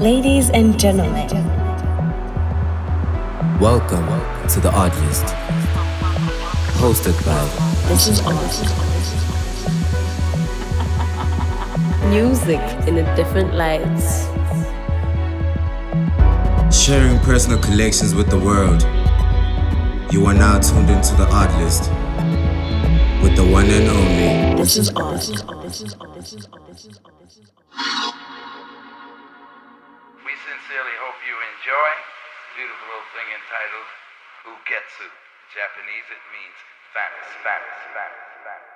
Ladies and gentlemen, welcome to the Odd List, hosted by This is Odd. Music in a different light. Sharing personal collections with the world. You are now tuned into the Odd List with the one and only. This is Odd. We Japanese, it means facts, facts, facts, facts.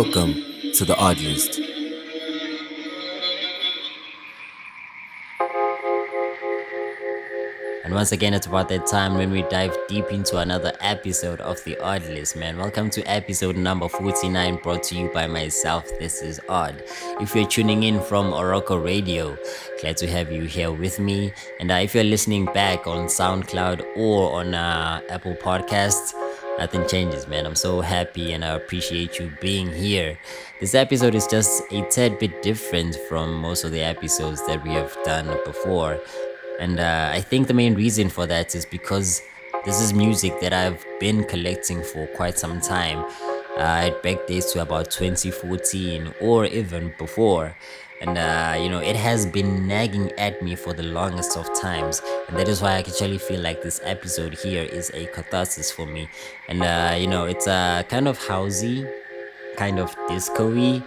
Welcome to the Odd List. And once again, it's about that time when we dive deep into another episode of the Odd List, man. Welcome to episode number 49, brought to you by myself. This is Odd. If you're tuning in from Oroko Radio, glad to have you here with me. And uh, if you're listening back on SoundCloud or on uh, Apple Podcasts, nothing changes, man. I'm so happy and I appreciate you being here. This episode is just a tad bit different from most of the episodes that we have done before. And uh, I think the main reason for that is because this is music that I've been collecting for quite some time. Uh, it back dates to about 2014 or even before. And uh, you know, it has been nagging at me for the longest of times, and that is why I actually feel like this episode here is a catharsis for me. And uh, you know, it's a kind of housey, kind of disco-y,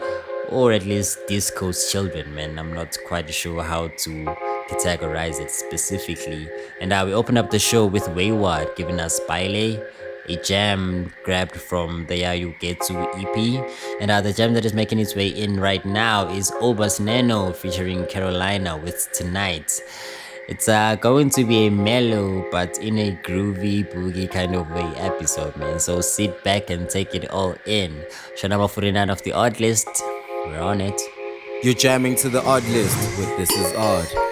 or at least disco's children, man. I'm not quite sure how to categorize it specifically. And uh, we open up the show with Wayward giving us Baile, a jam grabbed from the Yayu Getsu EP. And uh, the jam that is making its way in right now is Obas Nano featuring Carolina with Tonight. It's uh, going to be a mellow but in a groovy boogie kind of way episode, man. So sit back and take it all in. Show number 49 of the odd list. We're on it. You're jamming to the odd list with This Is Odd.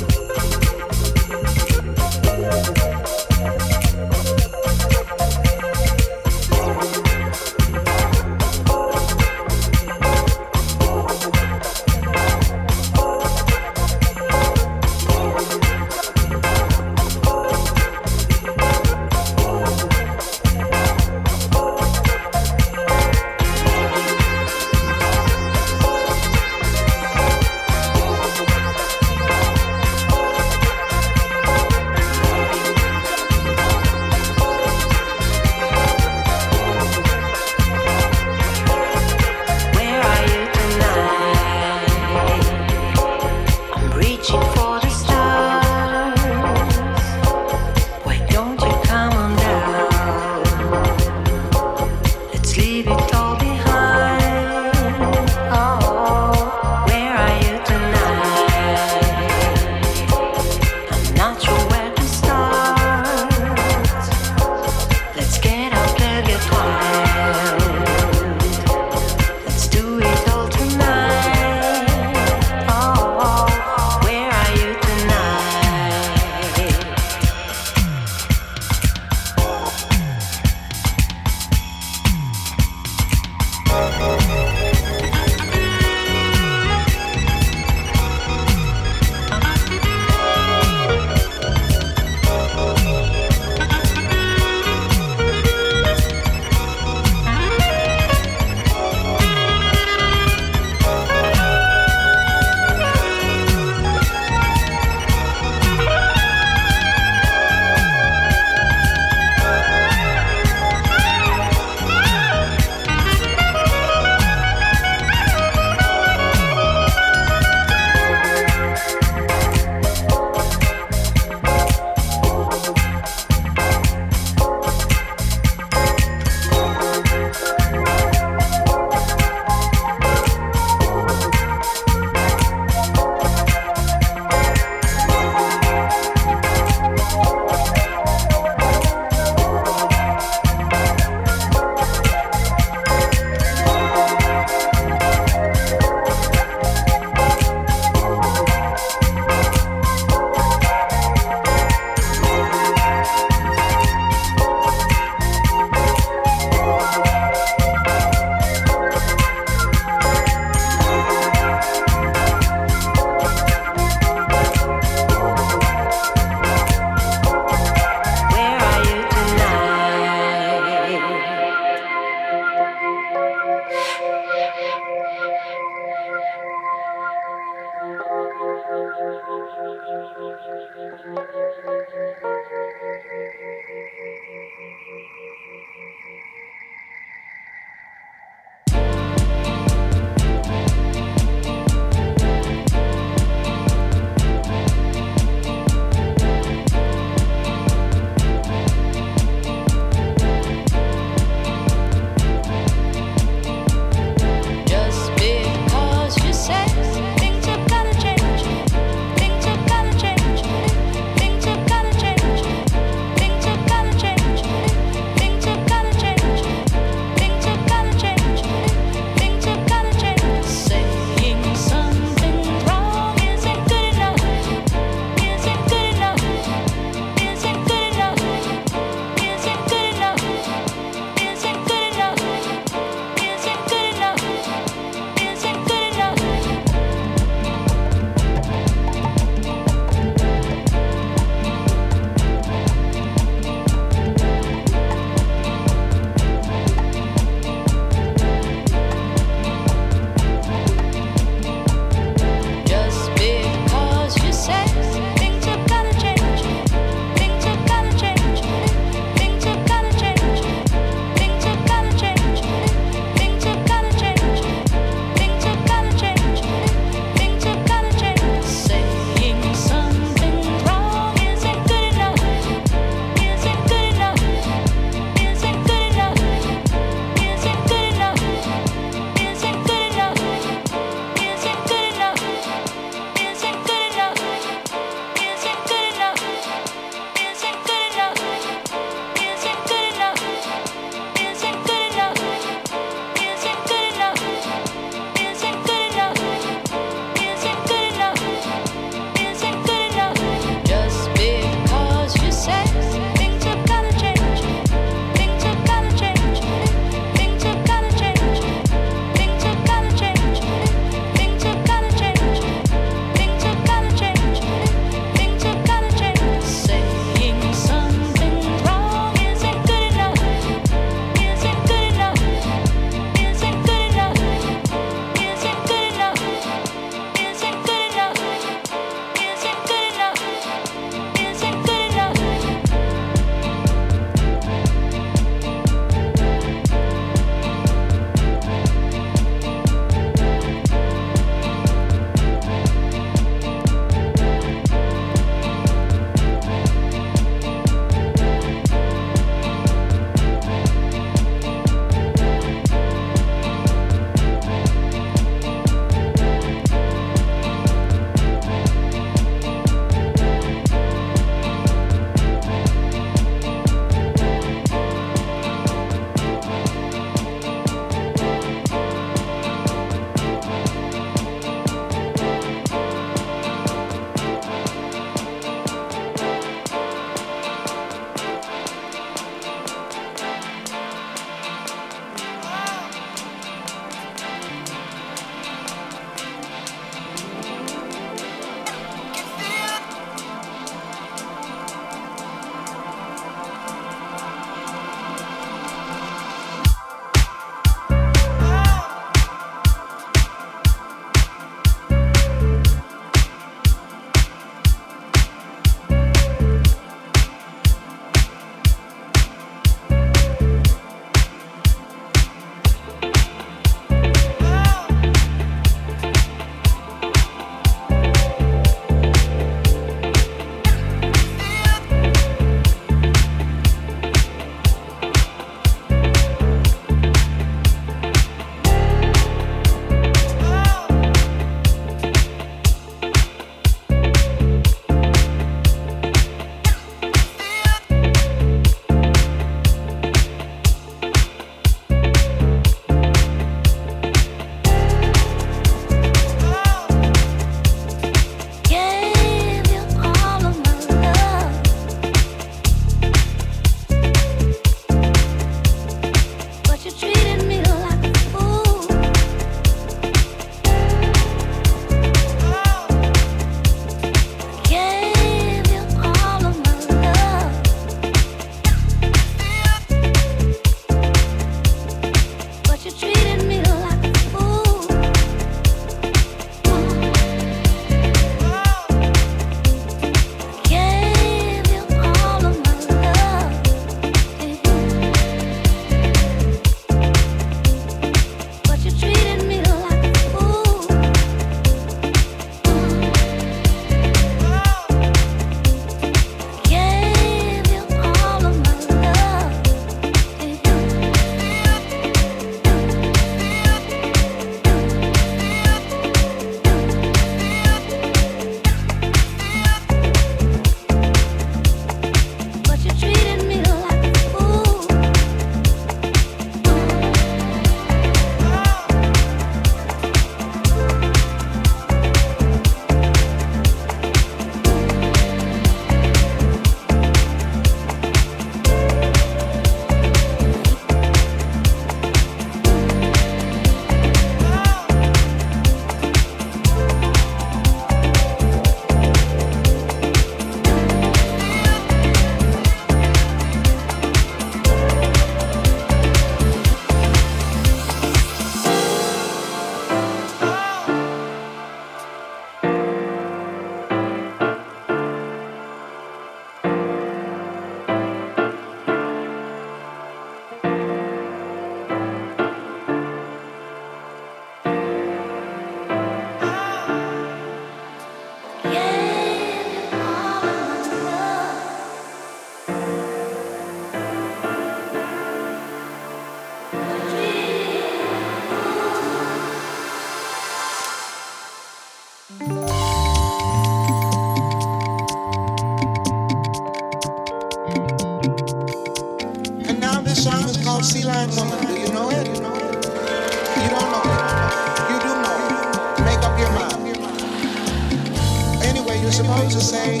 You're supposed to say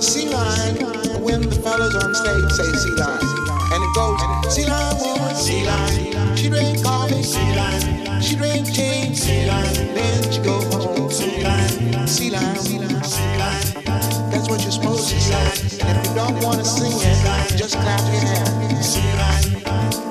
Sea Lion when the fellas on stage say Sea Lion. And it goes, Sea Lion Woman, Sea Lion. She drink coffee, Sea Lion. She drink tea, Sea Lion. Then she go home, Sea Lion. Sea Lion, Sea Lion, That's what you're supposed to say. And if you don't want to sing it, just clap your hands. Cause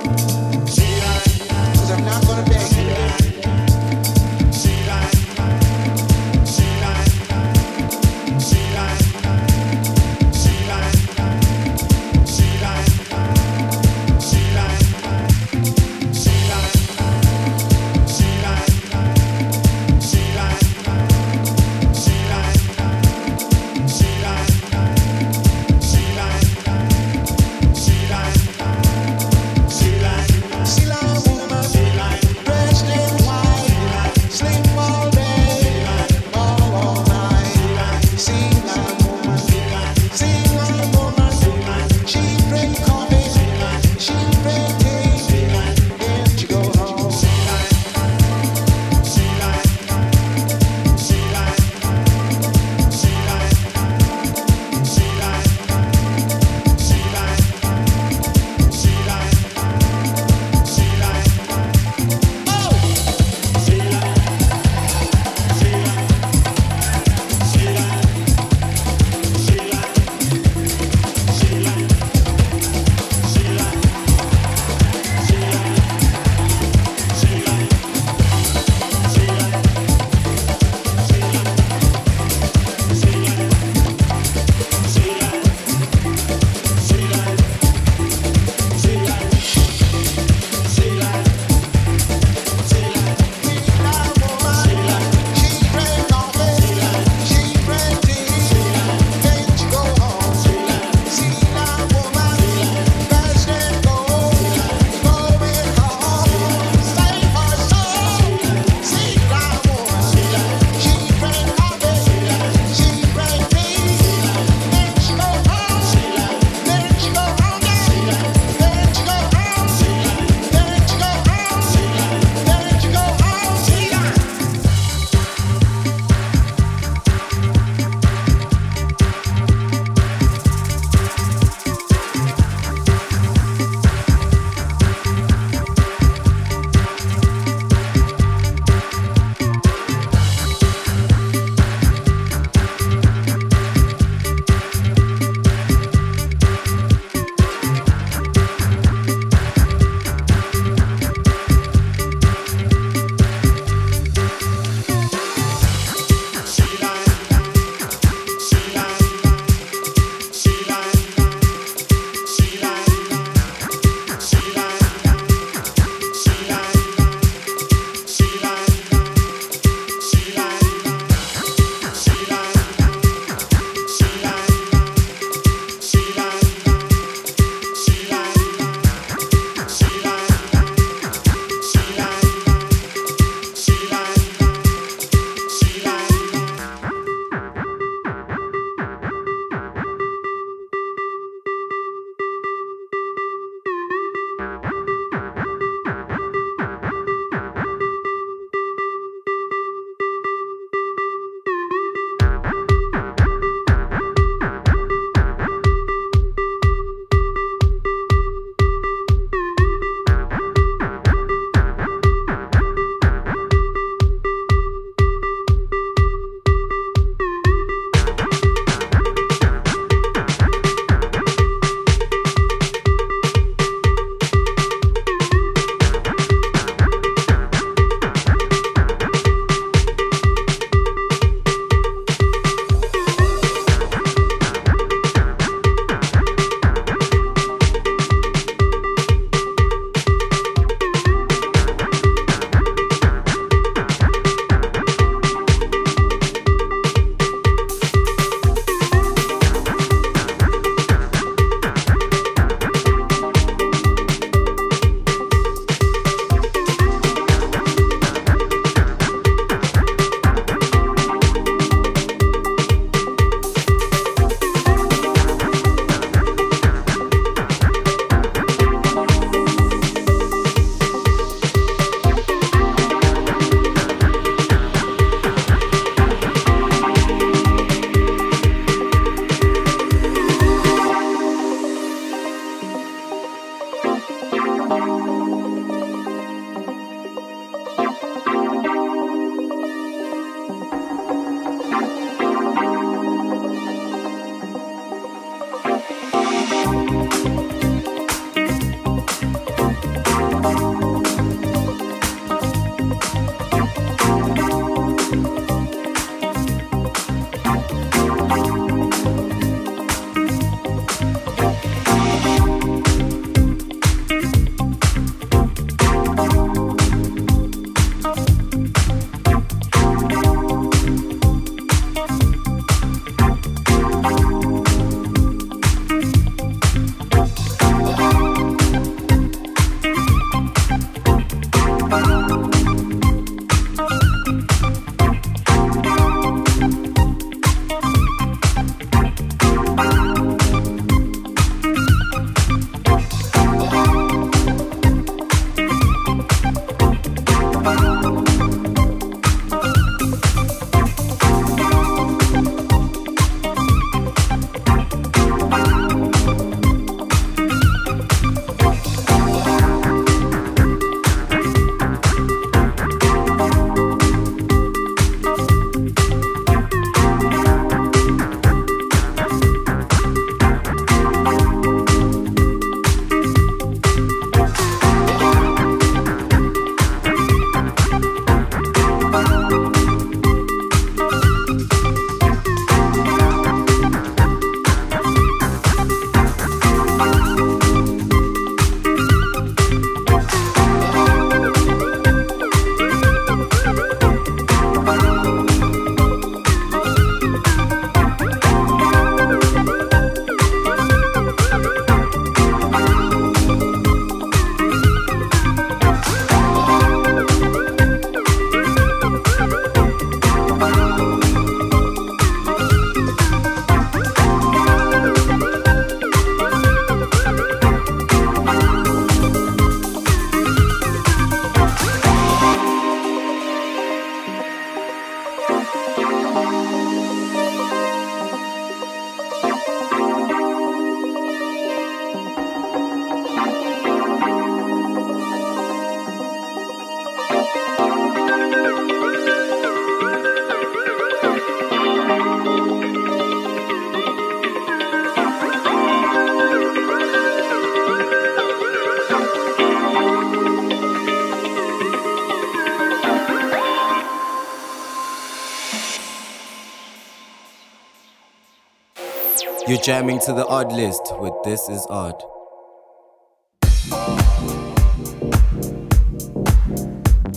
You're jamming to the odd list with This Is Odd.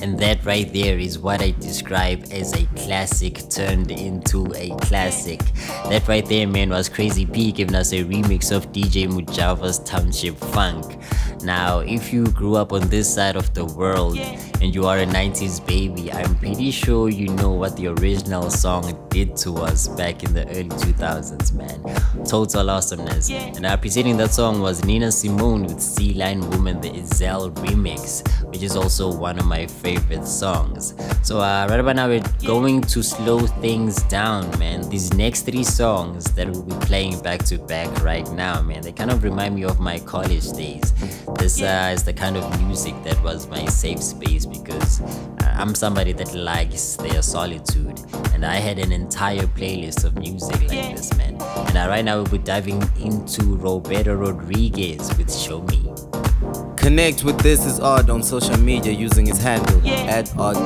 And that right there is what I describe as a classic turned into a classic. That right there, man, was Crazy P giving us a remix of DJ Mujava's Township Funk. Now, if you grew up on this side of the world and you are a 90s baby, I'm pretty sure you know what the original song did to us back in the early 2000s, man. Total awesomeness. And uh, presenting that song was Nina Simone with Sea Lion Woman, the Ezelle remix, which is also one of my favorite songs. So, uh, right about now, we're going to slow things down, man. These next three songs that we'll be playing back to back right now, man, they kind of remind me of my college days. This uh, is the kind of music that was my safe space because uh, I'm somebody that likes their solitude, and I had an entire playlist of music like this, man. And uh, right now we'll be diving into Roberto Rodriguez with Show Me. Connect with This Is Odd on social media using his handle at Odd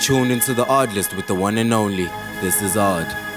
tuned into the Oddlist with the one and only. This is Odd.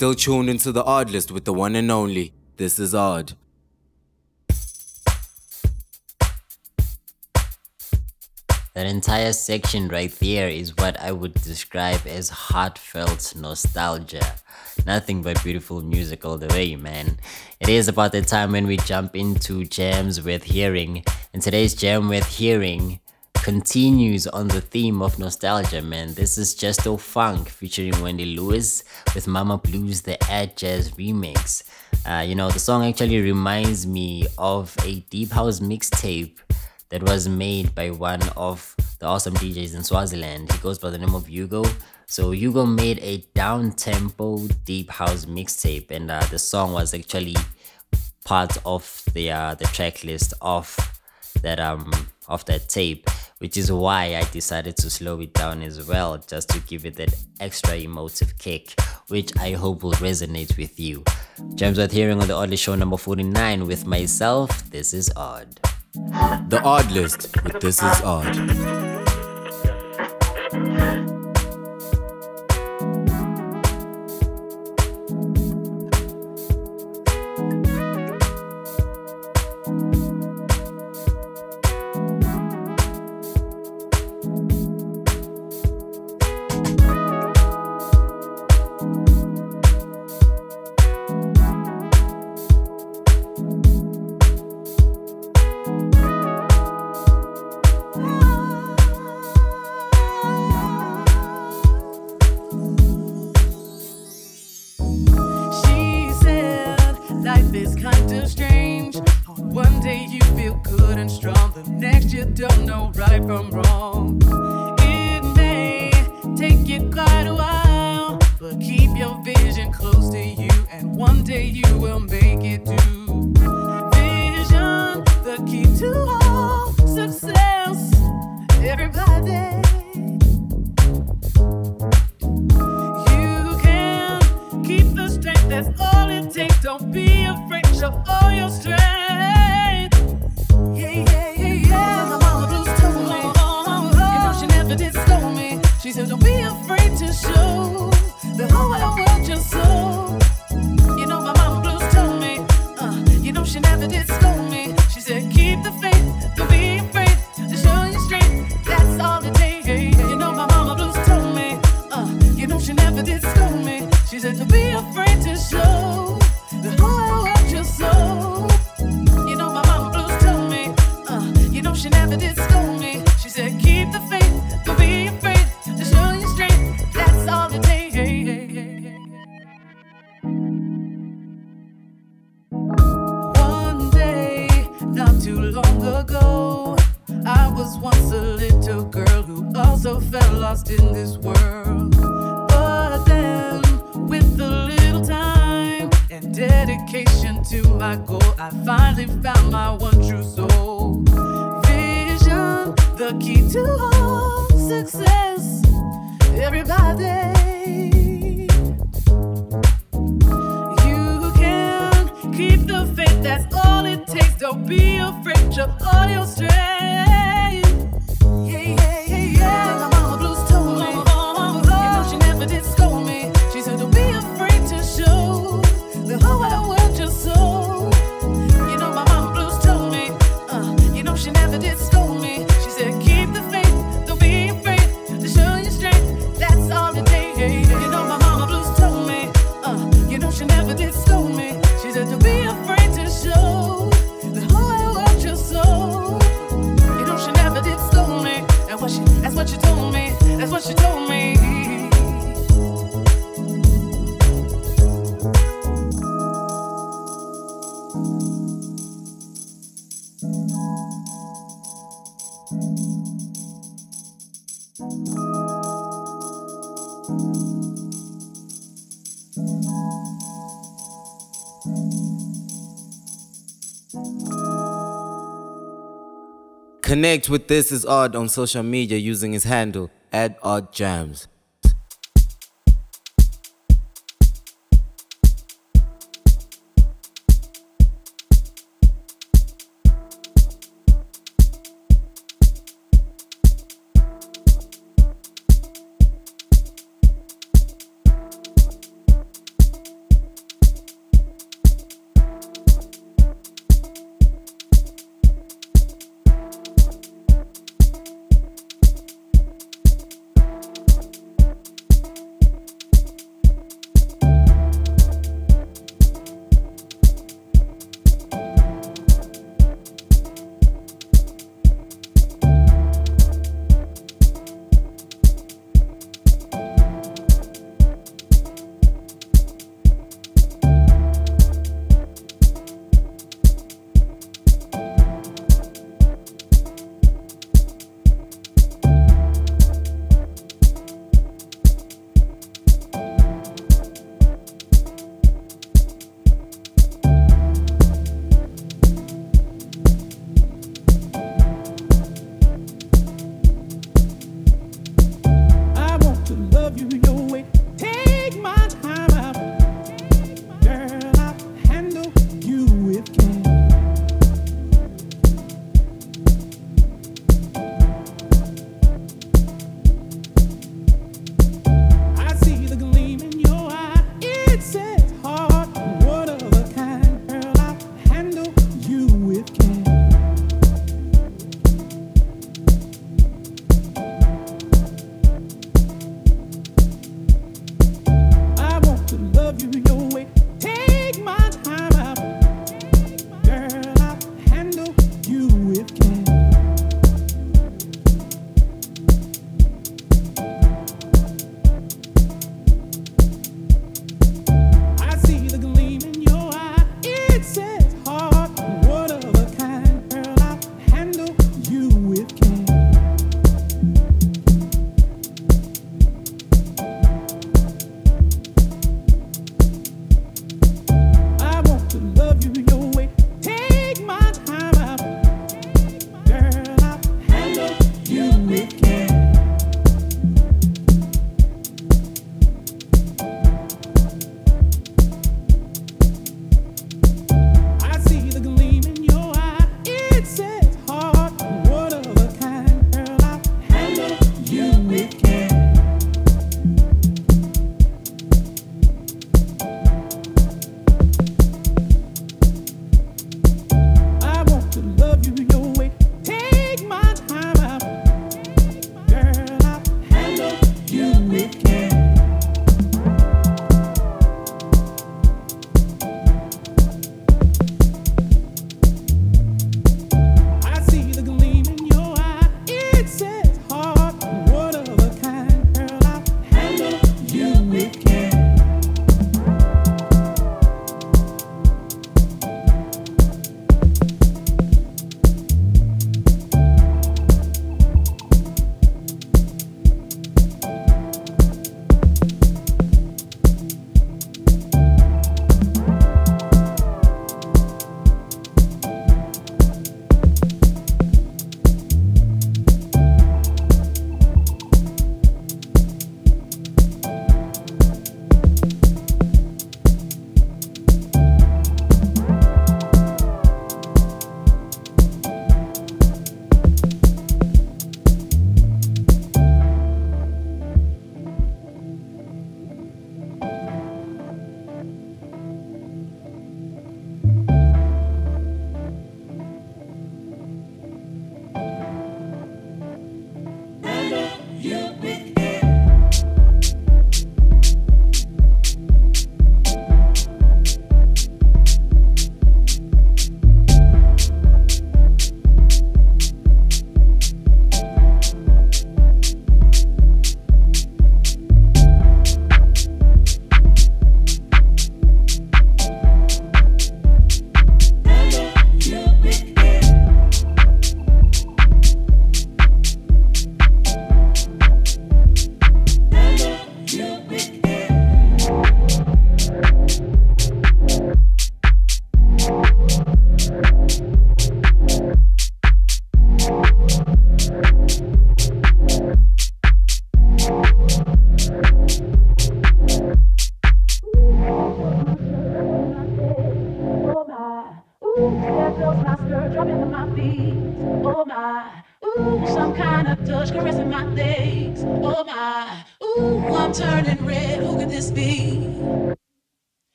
Still tuned into the Oddlist with the one and only. This is Odd. That entire section right there is what I would describe as heartfelt nostalgia. Nothing but beautiful music all the way, man. It is about the time when we jump into jams with hearing. And today's jam with hearing continues on the theme of nostalgia, man. This is Justo Funk featuring Wendy Lewis with Mama Blues, the Ad Jazz remix. Uh, you know, the song actually reminds me of a deep house mixtape that was made by one of the awesome DJs in Swaziland. He goes by the name of Hugo. So Hugo made a down tempo deep house mixtape, and uh, the song was actually part of the uh, the track of that um of that tape, which is why I decided to slow it down as well, just to give it that extra emotive kick, which I hope will resonate with you. Jams Worth hearing on the Oddly Show number 49 with myself. This is odd. The Oddlist with This Is Odd. Connect with This Is Odd on social media using his handle at Odd Jams.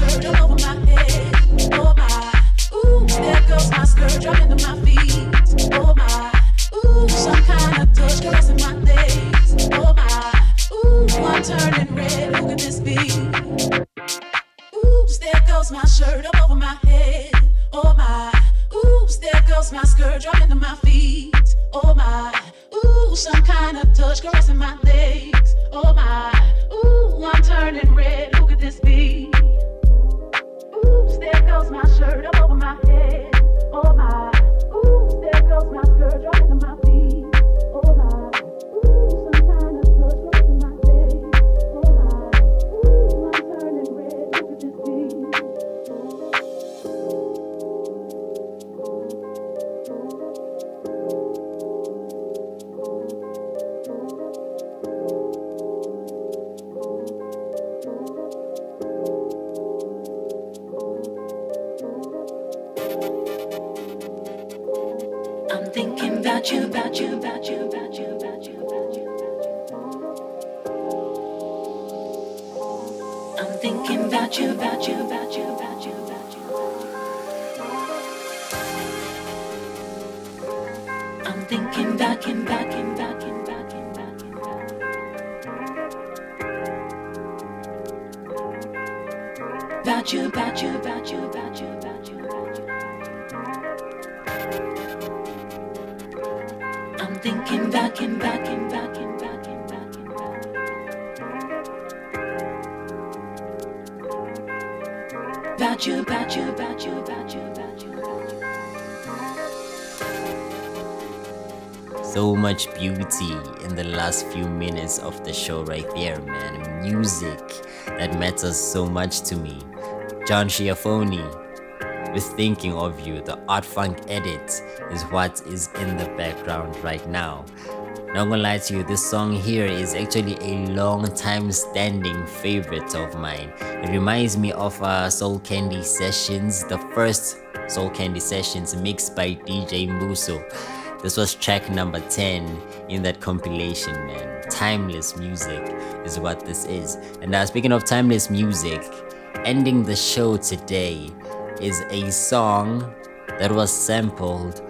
Goes my matters so much to me. John Schiaffoni with Thinking of You. The Art Funk edit is what is in the background right now. Not gonna lie to you, this song here is actually a long time standing favorite of mine. It reminds me of uh, Soul Candy Sessions, the first Soul Candy Sessions mixed by DJ Muso. This was track number 10 in that compilation, man. Timeless music is what this is. And now, speaking of timeless music, ending the show today is a song that was sampled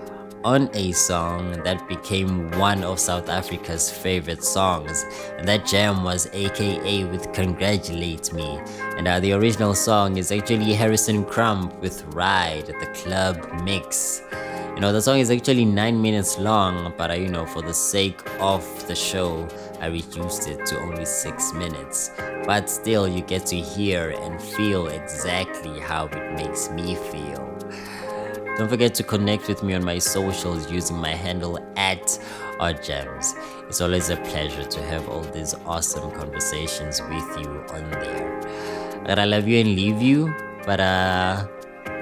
on a song that became one of South Africa's favorite songs. And that jam was AKA with Congratulate Me. And uh, the original song is actually Harrison Crump with Ride, at the club mix. You know, the song is actually 9 minutes long, but you know, for the sake of the show, I reduced it to only 6 minutes. But still, you get to hear and feel exactly how it makes me feel. Don't forget to connect with me on my socials using my handle at OddJams. It's always a pleasure to have all these awesome conversations with you on there. But I love you and leave you, but uh,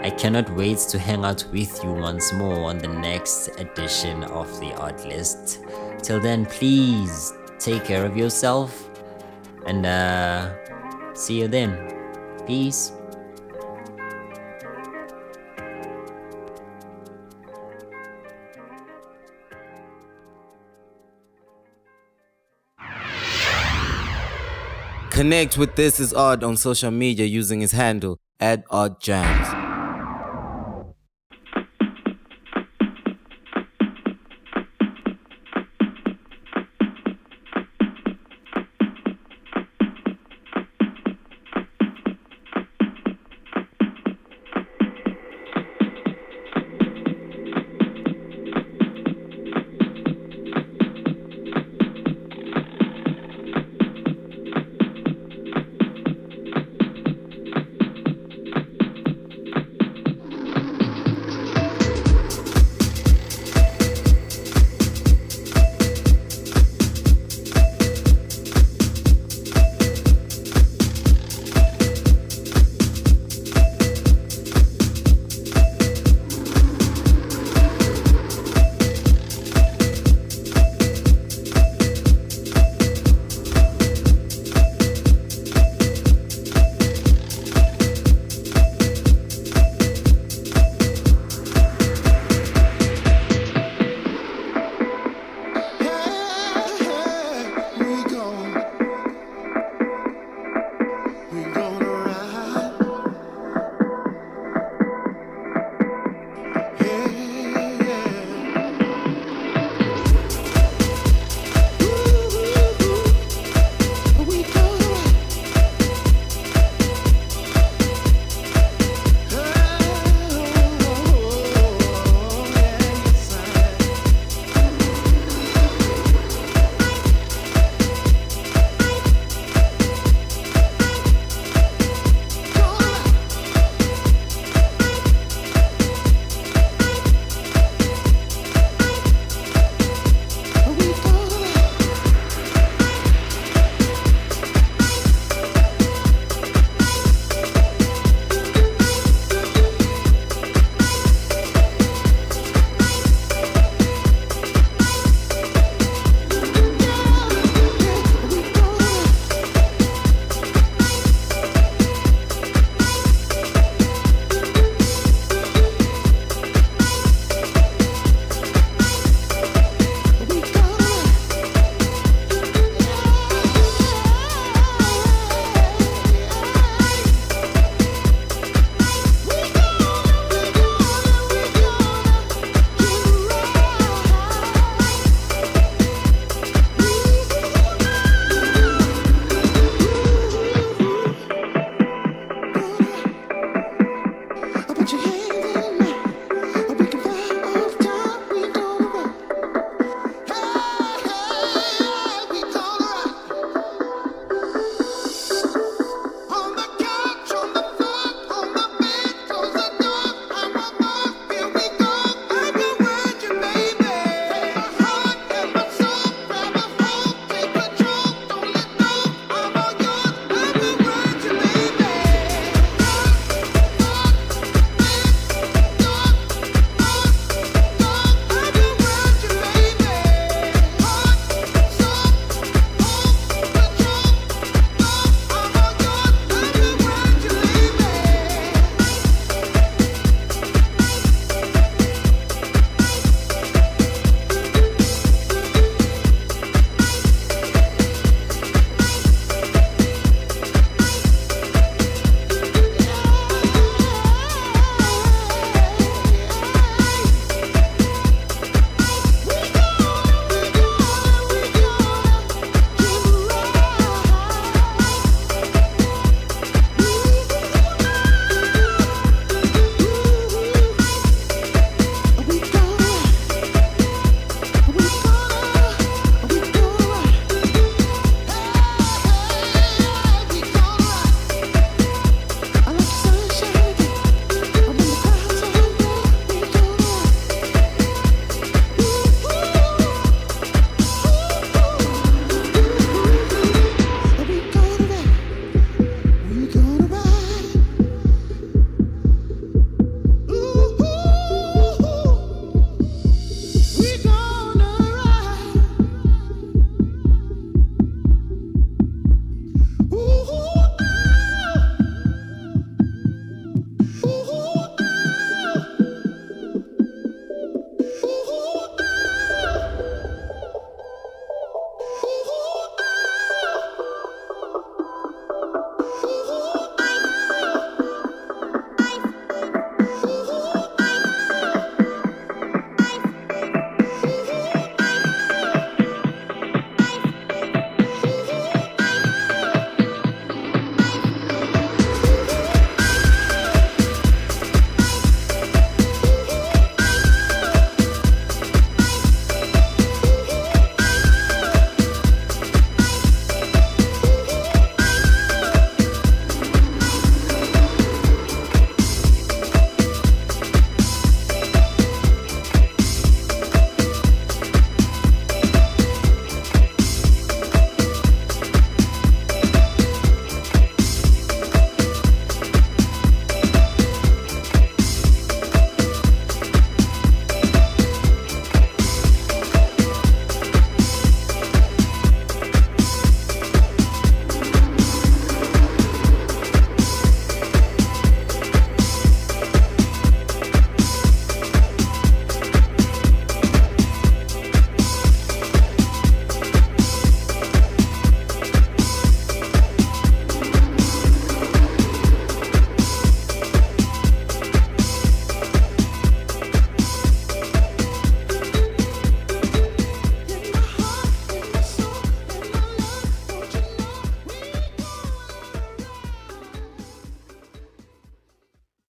I cannot wait to hang out with you once more on the next edition of the Oddlist. Till then, please take care of yourself and uh, see you then. Peace. Connect with This Is Odd on social media using his handle at Odd Jams.